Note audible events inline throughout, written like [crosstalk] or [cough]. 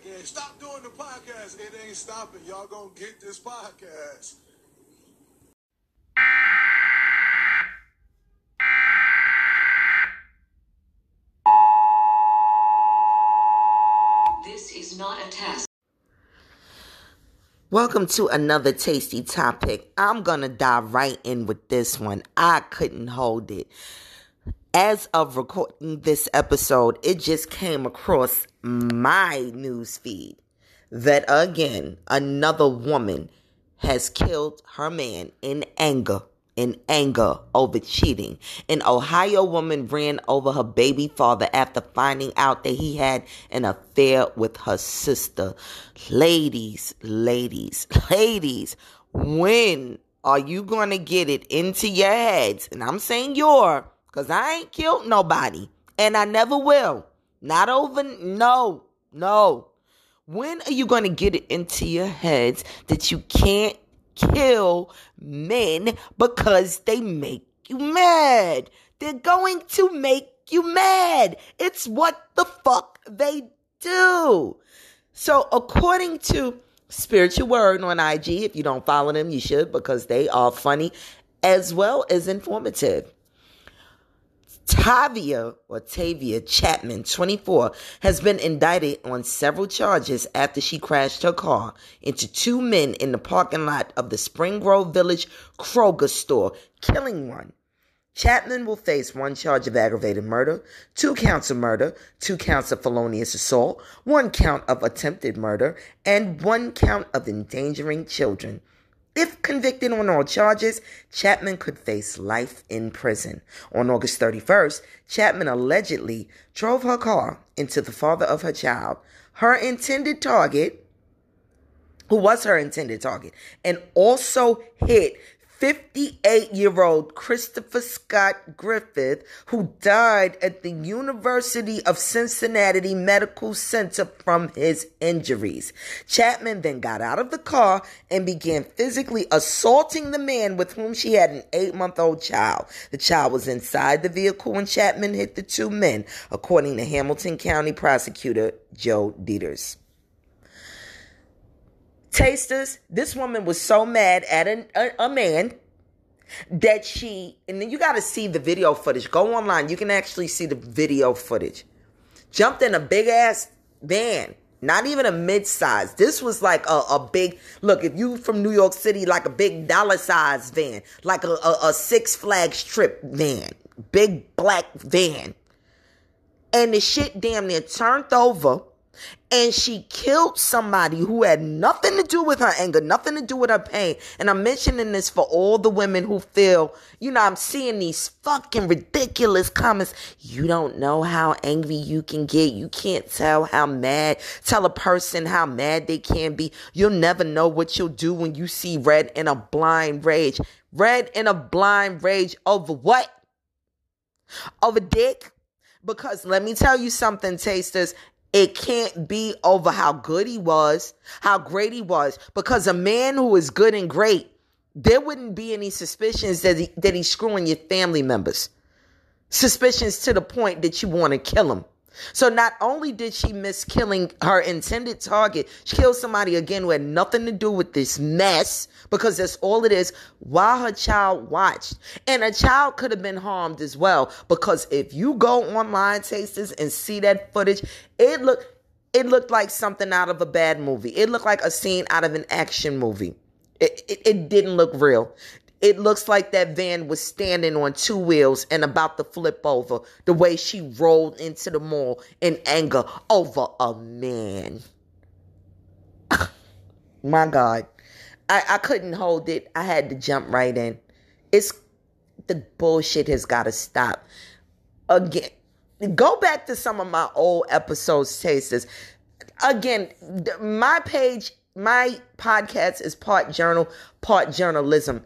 again. Stop doing the podcast. It ain't stopping. Y'all gonna get this podcast. This is not a test. Welcome to another tasty topic. I'm going to dive right in with this one. I couldn't hold it. As of recording this episode, it just came across my news feed that again, another woman has killed her man in anger in anger over cheating. An Ohio woman ran over her baby father after finding out that he had an affair with her sister. Ladies, ladies, ladies, when are you going to get it into your heads? And I'm saying your, because I ain't killed nobody. And I never will. Not over, no, no. When are you going to get it into your heads that you can't kill men because they make you mad. They're going to make you mad. It's what the fuck they do. So, according to Spiritual Word on IG, if you don't follow them, you should because they are funny as well as informative. Tavia or Tavia Chapman, 24, has been indicted on several charges after she crashed her car into two men in the parking lot of the Spring Grove Village Kroger store, killing one. Chapman will face one charge of aggravated murder, two counts of murder, two counts of felonious assault, one count of attempted murder, and one count of endangering children. If convicted on all charges, Chapman could face life in prison. On August 31st, Chapman allegedly drove her car into the father of her child, her intended target, who was her intended target, and also hit 58 year old Christopher Scott Griffith, who died at the University of Cincinnati Medical Center from his injuries. Chapman then got out of the car and began physically assaulting the man with whom she had an eight month old child. The child was inside the vehicle when Chapman hit the two men, according to Hamilton County Prosecutor Joe Deters. Tasters, this woman was so mad at a, a, a man that she, and then you got to see the video footage. Go online, you can actually see the video footage. Jumped in a big ass van, not even a mid size. This was like a, a big, look, if you from New York City, like a big dollar size van, like a, a, a Six Flags trip van, big black van. And the shit damn near turned over and she killed somebody who had nothing to do with her anger, nothing to do with her pain. And I'm mentioning this for all the women who feel, you know, I'm seeing these fucking ridiculous comments. You don't know how angry you can get. You can't tell how mad, tell a person how mad they can be. You'll never know what you'll do when you see red in a blind rage. Red in a blind rage over what? Over dick? Because let me tell you something, tasters. It can't be over how good he was, how great he was, because a man who is good and great, there wouldn't be any suspicions that he, that he's screwing your family members. Suspicions to the point that you want to kill him. So not only did she miss killing her intended target, she killed somebody again who had nothing to do with this mess because that's all it is while her child watched. And a child could have been harmed as well because if you go online tasters and see that footage, it looked it looked like something out of a bad movie. It looked like a scene out of an action movie. It, it, it didn't look real. It looks like that van was standing on two wheels and about to flip over the way she rolled into the mall in anger over a man. [laughs] My God. I, I couldn't hold it. I had to jump right in. It's the bullshit has got to stop. Again, go back to some of my old episodes, tasters. Again, my page, my podcast is part journal, part journalism.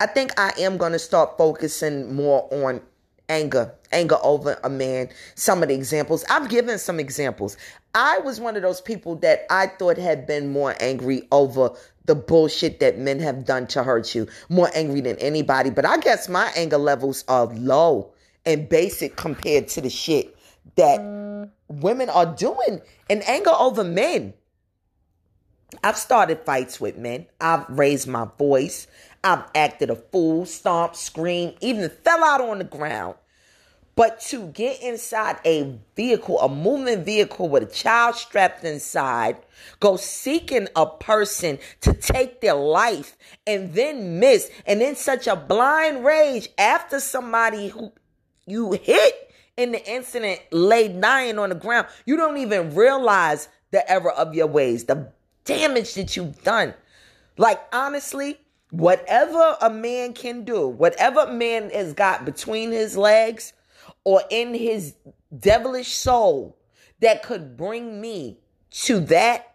I think I am going to start focusing more on anger, anger over a man. Some of the examples I've given some examples. I was one of those people that I thought had been more angry over the bullshit that men have done to hurt you, more angry than anybody. But I guess my anger levels are low and basic compared to the shit that women are doing in anger over men. I've started fights with men. I've raised my voice. I've acted a fool, stomped, screamed, even fell out on the ground. But to get inside a vehicle, a moving vehicle with a child strapped inside, go seeking a person to take their life and then miss, and in such a blind rage after somebody who you hit in the incident lay dying on the ground, you don't even realize the error of your ways, the damage that you've done. Like, honestly, whatever a man can do, whatever man has got between his legs or in his devilish soul that could bring me to that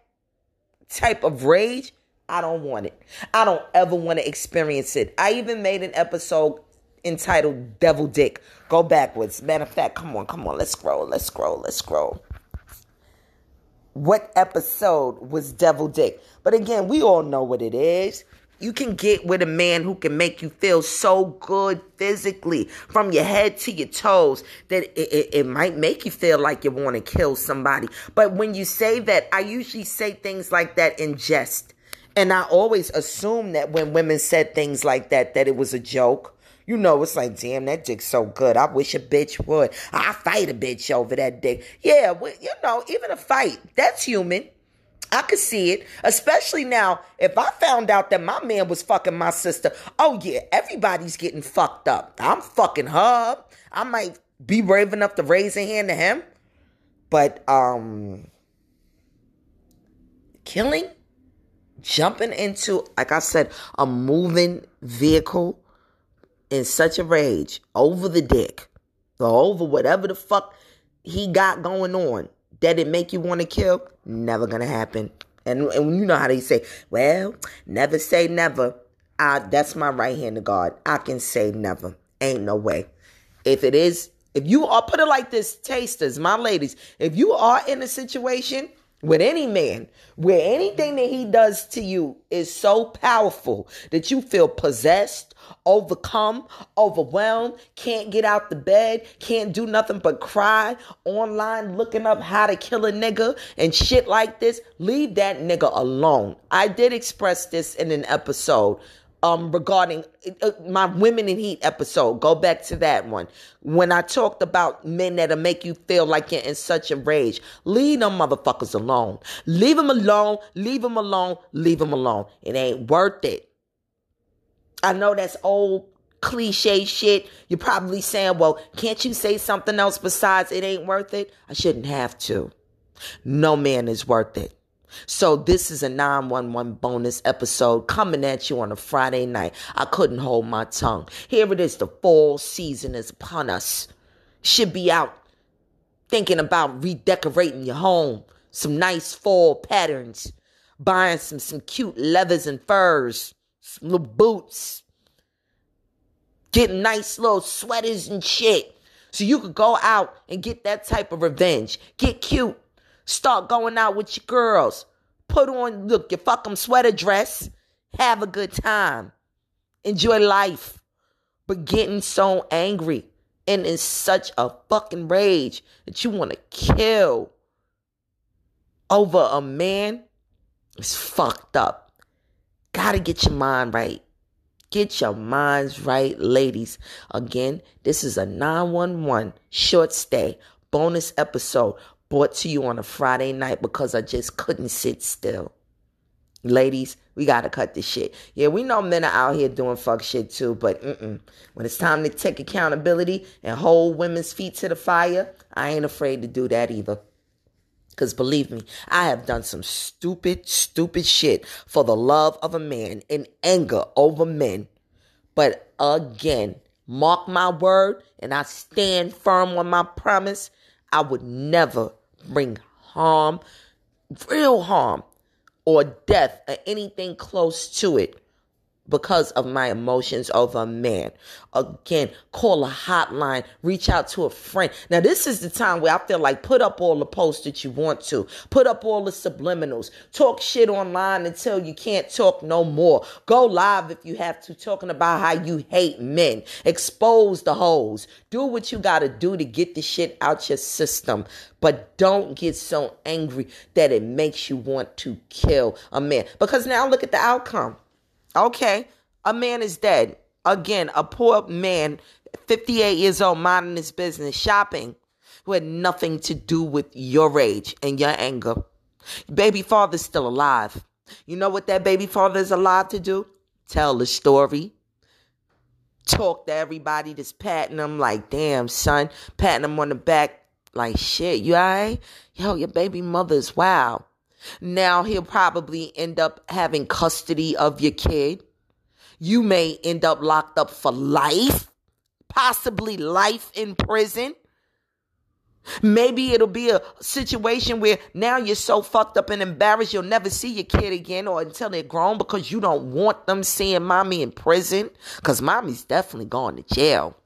type of rage, I don't want it. I don't ever want to experience it. I even made an episode entitled Devil Dick. Go backwards. Matter of fact, come on, come on. Let's scroll, let's scroll, let's scroll. What episode was Devil Dick? But again, we all know what it is. You can get with a man who can make you feel so good physically from your head to your toes that it, it, it might make you feel like you want to kill somebody. But when you say that, I usually say things like that in jest. And I always assume that when women said things like that, that it was a joke. You know, it's like, damn, that dick's so good. I wish a bitch would. I fight a bitch over that dick. Yeah, well, you know, even a fight, that's human. I could see it, especially now. If I found out that my man was fucking my sister, oh yeah, everybody's getting fucked up. I'm fucking her. I might be brave enough to raise a hand to him, but um, killing, jumping into, like I said, a moving vehicle in such a rage over the dick or over whatever the fuck he got going on that it make you want to kill, never gonna happen. And, and you know how they say, well, never say never. I, that's my right hand to God. I can say never. Ain't no way. If it is, if you are, put it like this, tasters, my ladies, if you are in a situation with any man where anything that he does to you is so powerful that you feel possessed, overcome, overwhelmed, can't get out the bed, can't do nothing but cry online looking up how to kill a nigga and shit like this, leave that nigga alone. I did express this in an episode um, regarding uh, my women in heat episode. Go back to that one. When I talked about men that'll make you feel like you're in such a rage, leave them motherfuckers alone. Leave them alone. Leave them alone. Leave them alone. It ain't worth it. I know that's old cliche shit. You're probably saying, well, can't you say something else besides it ain't worth it? I shouldn't have to. No man is worth it. So this is a 911 bonus episode coming at you on a Friday night. I couldn't hold my tongue. Here it is. The fall season is upon us. Should be out thinking about redecorating your home. Some nice fall patterns. Buying some, some cute leathers and furs. Some little boots. Getting nice little sweaters and shit. So you could go out and get that type of revenge. Get cute Start going out with your girls. Put on, look, your fucking sweater dress. Have a good time. Enjoy life. But getting so angry and in such a fucking rage that you want to kill over a man is fucked up. Gotta get your mind right. Get your minds right, ladies. Again, this is a 911 short stay bonus episode brought to you on a Friday night because I just couldn't sit still. Ladies, we gotta cut this shit. Yeah, we know men are out here doing fuck shit too, but mm-mm. when it's time to take accountability and hold women's feet to the fire, I ain't afraid to do that either. Because believe me, I have done some stupid, stupid shit for the love of a man in anger over men. But again, mark my word and I stand firm on my promise. I would never bring harm, real harm, or death, or anything close to it because of my emotions over a man. Again, call a hotline, reach out to a friend. Now, this is the time where I feel like put up all the posts that you want to, put up all the subliminals, talk shit online until you can't talk no more. Go live if you have to, talking about how you hate men, expose the hoes, do what you gotta do to get the shit out your system. But don't get so angry that it makes you want to kill a man. Because now look at the outcome. Okay, a man is dead. Again, a poor man, 58 years old, minding his business, shopping, who had nothing to do with your rage and your anger. Baby father's still alive. You know what that baby father is alive to do? Tell the story. Talk to everybody that's patting him like, damn, son, patting him on the back like, shit, you alright? Yo, your baby mother's wow. Now he'll probably end up having custody of your kid. You may end up locked up for life, possibly life in prison. Maybe it'll be a situation where now you're so fucked up and embarrassed you'll never see your kid again or until they're grown because you don't want them seeing mommy in prison because mommy's definitely going to jail.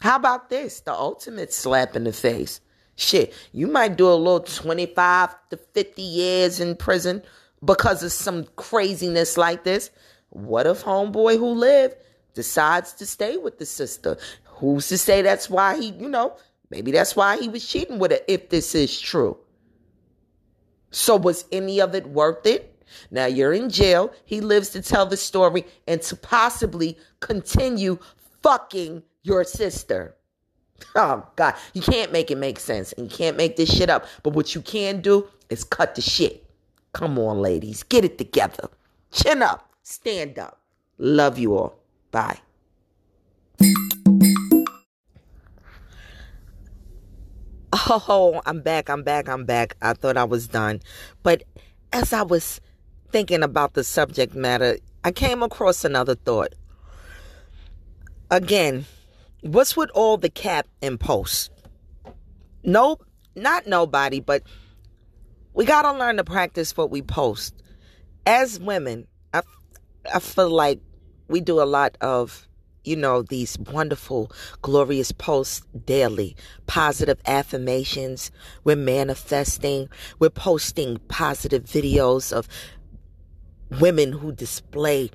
How about this? The ultimate slap in the face. Shit, you might do a little 25 to 50 years in prison because of some craziness like this. What if homeboy who lived decides to stay with the sister? Who's to say that's why he, you know, maybe that's why he was cheating with her if this is true. So was any of it worth it? Now you're in jail. He lives to tell the story and to possibly continue fucking your sister. Oh God, you can't make it make sense and you can't make this shit up. But what you can do is cut the shit. Come on, ladies, get it together. Chin up, stand up. Love you all. Bye. Oh, I'm back, I'm back, I'm back. I thought I was done. But as I was thinking about the subject matter, I came across another thought. Again, What's with all the cap and posts? Nope, not nobody, but we got to learn to practice what we post. As women, I, I feel like we do a lot of, you know, these wonderful, glorious posts daily, positive affirmations. We're manifesting, we're posting positive videos of women who display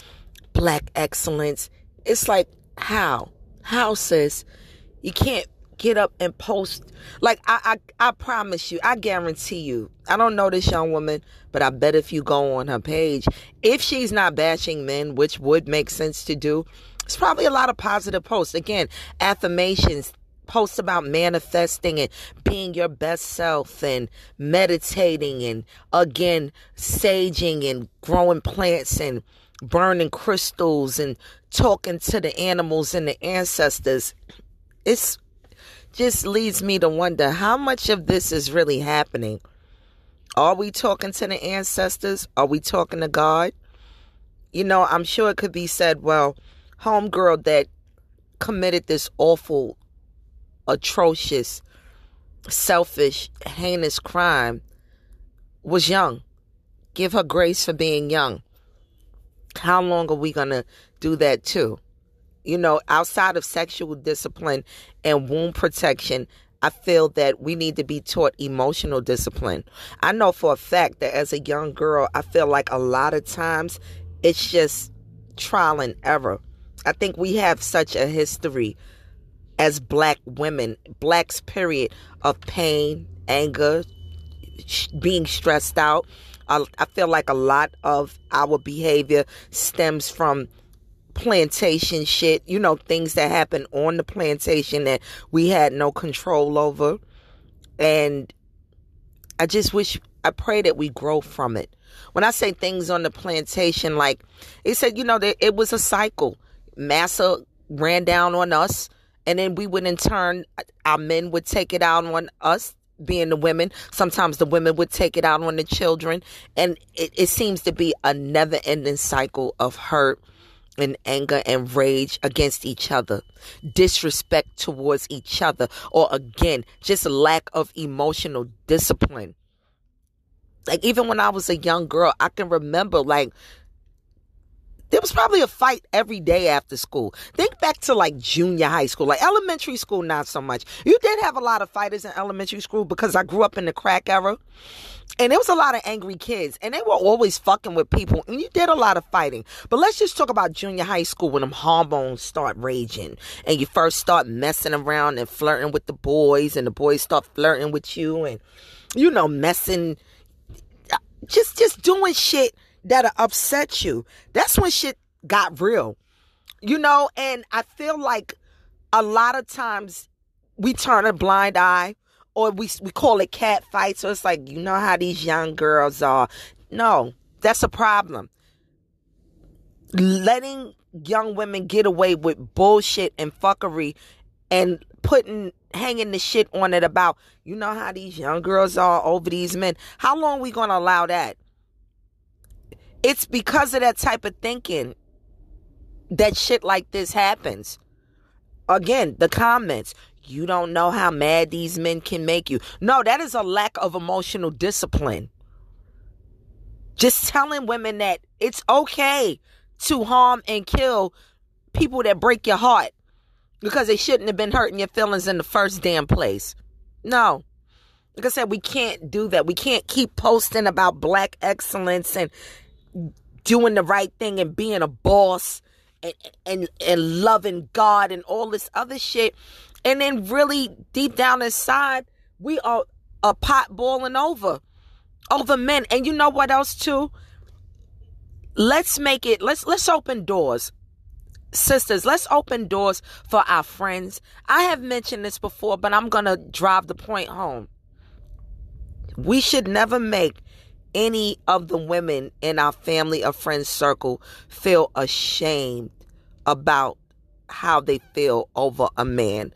black excellence. It's like, how? Houses, you can't get up and post. Like I, I, I promise you, I guarantee you. I don't know this young woman, but I bet if you go on her page, if she's not bashing men, which would make sense to do, it's probably a lot of positive posts. Again, affirmations, posts about manifesting and being your best self and meditating and again saging and growing plants and burning crystals and talking to the animals and the ancestors. It's just leads me to wonder how much of this is really happening. Are we talking to the ancestors? Are we talking to God? You know, I'm sure it could be said, well, homegirl that committed this awful, atrocious, selfish, heinous crime was young. Give her grace for being young. How long are we going to do that too? You know, outside of sexual discipline and wound protection, I feel that we need to be taught emotional discipline. I know for a fact that as a young girl, I feel like a lot of times it's just trial and error. I think we have such a history as black women, blacks, period, of pain, anger, being stressed out, I, I feel like a lot of our behavior stems from plantation shit, you know, things that happen on the plantation that we had no control over. And I just wish, I pray that we grow from it. When I say things on the plantation, like it said, you know, that it was a cycle. Massa ran down on us, and then we would in turn, our men would take it out on us being the women. Sometimes the women would take it out on the children. And it, it seems to be a never ending cycle of hurt and anger and rage against each other, disrespect towards each other, or again, just lack of emotional discipline. Like, even when I was a young girl, I can remember, like, there was probably a fight every day after school. Think back to like junior high school, like elementary school, not so much. You did have a lot of fighters in elementary school because I grew up in the crack era. And there was a lot of angry kids, and they were always fucking with people, and you did a lot of fighting. But let's just talk about junior high school when them hormones start raging, and you first start messing around and flirting with the boys, and the boys start flirting with you, and you know, messing, uh, just just doing shit that'll upset you. That's when shit got real. You know, and I feel like a lot of times we turn a blind eye or we we call it cat fight. So it's like, you know how these young girls are. No, that's a problem. Letting young women get away with bullshit and fuckery and putting hanging the shit on it about you know how these young girls are over these men. How long we gonna allow that? It's because of that type of thinking that shit like this happens. Again, the comments. You don't know how mad these men can make you. No, that is a lack of emotional discipline. Just telling women that it's okay to harm and kill people that break your heart because they shouldn't have been hurting your feelings in the first damn place. No. Like I said, we can't do that. We can't keep posting about black excellence and doing the right thing and being a boss and, and, and loving God and all this other shit. And then really deep down inside, we are a pot boiling over over men. And you know what else too? Let's make it let's let's open doors. Sisters, let's open doors for our friends. I have mentioned this before, but I'm going to drive the point home. We should never make any of the women in our family or friends circle feel ashamed about how they feel over a man.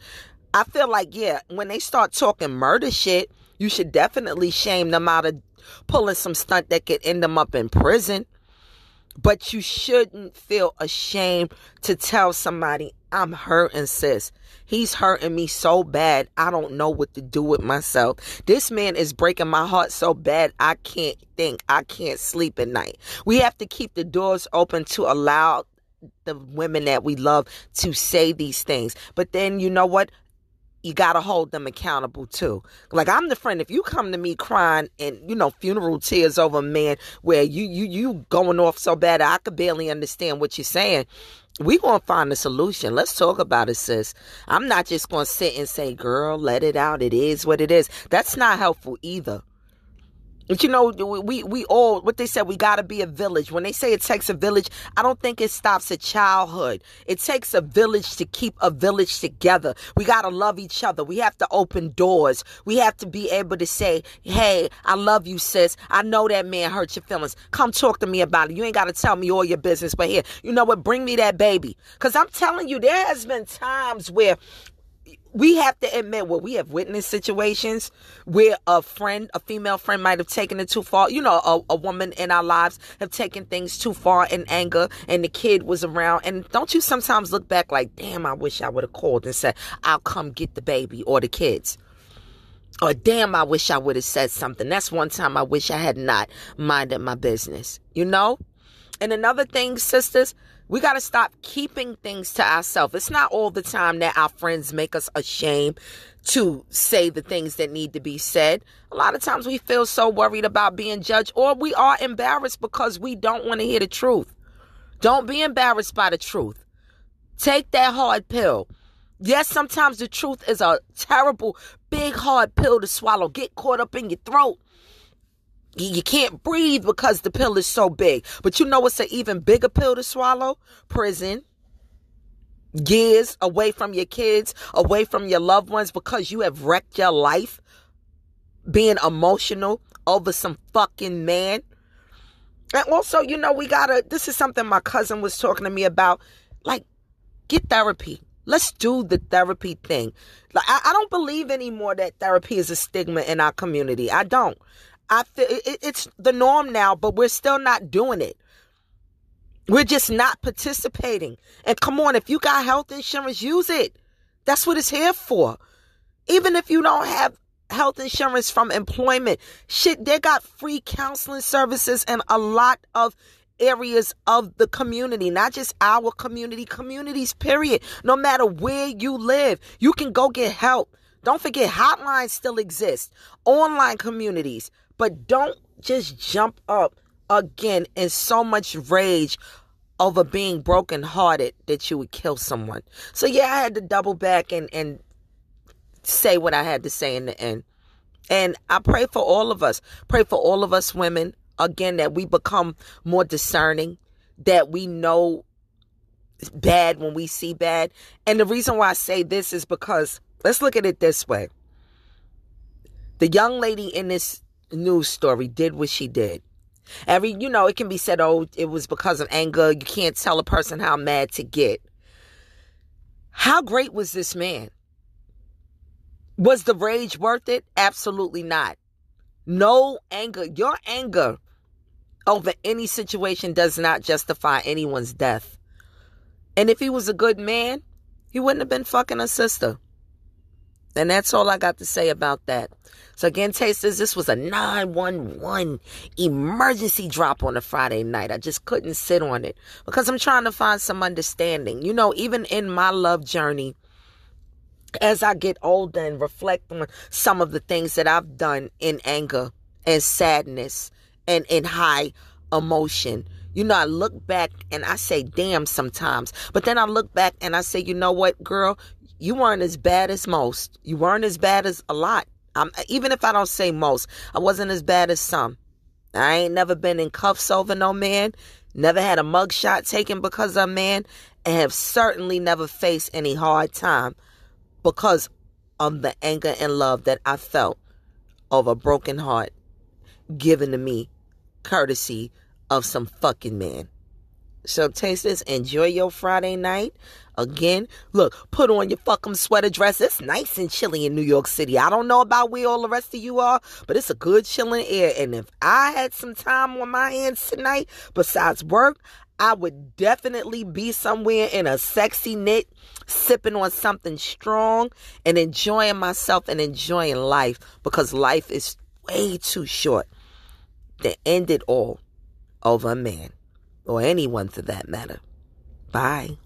I feel like, yeah, when they start talking murder shit, you should definitely shame them out of pulling some stunt that could end them up in prison. But you shouldn't feel ashamed to tell somebody, I'm hurting, sis. He's hurting me so bad, I don't know what to do with myself. This man is breaking my heart so bad, I can't think. I can't sleep at night. We have to keep the doors open to allow the women that we love to say these things. But then, you know what? You got to hold them accountable too. Like I'm the friend. If you come to me crying and you know funeral tears over a man where you you you going off so bad I could barely understand what you're saying, we gonna find a solution. Let's talk about it, sis. I'm not just gonna sit and say, "Girl, let it out. It is what it is." That's not helpful either. But you know, we we all what they said we got to be a village. When they say it takes a village, I don't think it stops at childhood. It takes a village to keep a village together. We got to love each other. We have to open doors. We have to be able to say, "Hey, I love you, sis. I know that man hurt your feelings. Come talk to me about it. You ain't got to tell me all your business, but here, you know what? Bring me that baby." Cuz I'm telling you there has been times where we have to admit what we have witnessed situations where a friend, a female friend might have taken it too far. You know, a, a woman in our lives have taken things too far in anger and the kid was around. And don't you sometimes look back like, damn, I wish I would have called and said, I'll come get the baby or the kids. Or damn, I wish I would have said something. That's one time I wish I had not minded my business. You know? And another thing, sisters, we got to stop keeping things to ourselves. It's not all the time that our friends make us ashamed to say the things that need to be said. A lot of times we feel so worried about being judged or we are embarrassed because we don't want to hear the truth. Don't be embarrassed by the truth. Take that hard pill. Yes, sometimes the truth is a terrible, big, hard pill to swallow. Get caught up in your throat you can't breathe because the pill is so big. But you know what's an even bigger pill to swallow? Prison. Years away from your kids, away from your loved ones because you have wrecked your life being emotional over some fucking man. And also, you know, we gotta, this is something my cousin was talking to me about. Like, get therapy. Let's do the therapy thing. Like, I, I don't believe anymore that therapy is a stigma in our community. I don't. I feel it, it's the norm now, but we're still not doing it. We're just not participating. And come on, if you got health insurance, use it. That's what it's here for. Even if you don't have health insurance from employment, shit, they got free counseling services and a lot of areas of the community, not just our community, communities, period. No matter where you live, you can go get help. Don't forget, hotlines still exist, online communities, but don't just jump up again in so much rage over being brokenhearted that you would kill someone. So yeah, I had to double back and and say what I had to say in the end. And I pray for all of us. Pray for all of us women again that we become more discerning, that we know bad when we see bad. And the reason why I say this is because let's look at it this way. The young lady in this news story did what she did. Every, you know, it can be said, oh, it was because of anger. You can't tell a person how mad to get. How great was this man? Was the rage worth it? Absolutely not. No anger. Your anger over any situation does not justify anyone's death. And if he was a good man, he wouldn't have been fucking a sister. And that's all I got to say about that. So again, tasters, this was a 911 emergency drop on a Friday night. I just couldn't sit on it because I'm trying to find some understanding. You know, even in my love journey, as I get older and reflect on some of the things that I've done in anger and sadness and in high emotion. You know, I look back and I say, damn, sometimes. But then I look back and I say, you know what, girl? You weren't as bad as most. You weren't as bad as a lot. I'm, even if I don't say most, I wasn't as bad as some. I ain't never been in cuffs over no man, never had a mugshot taken because of a man, and have certainly never faced any hard time because of the anger and love that I felt of a broken heart given to me courtesy of some fucking man. So, taste this. enjoy your Friday night. Again, look, put on your fucking sweater dress. It's nice and chilly in New York City. I don't know about where all the rest of you are, but it's a good chilling air. And if I had some time on my hands tonight, besides work, I would definitely be somewhere in a sexy knit, sipping on something strong and enjoying myself and enjoying life because life is way too short to end it all over a man or anyone for that matter. Bye.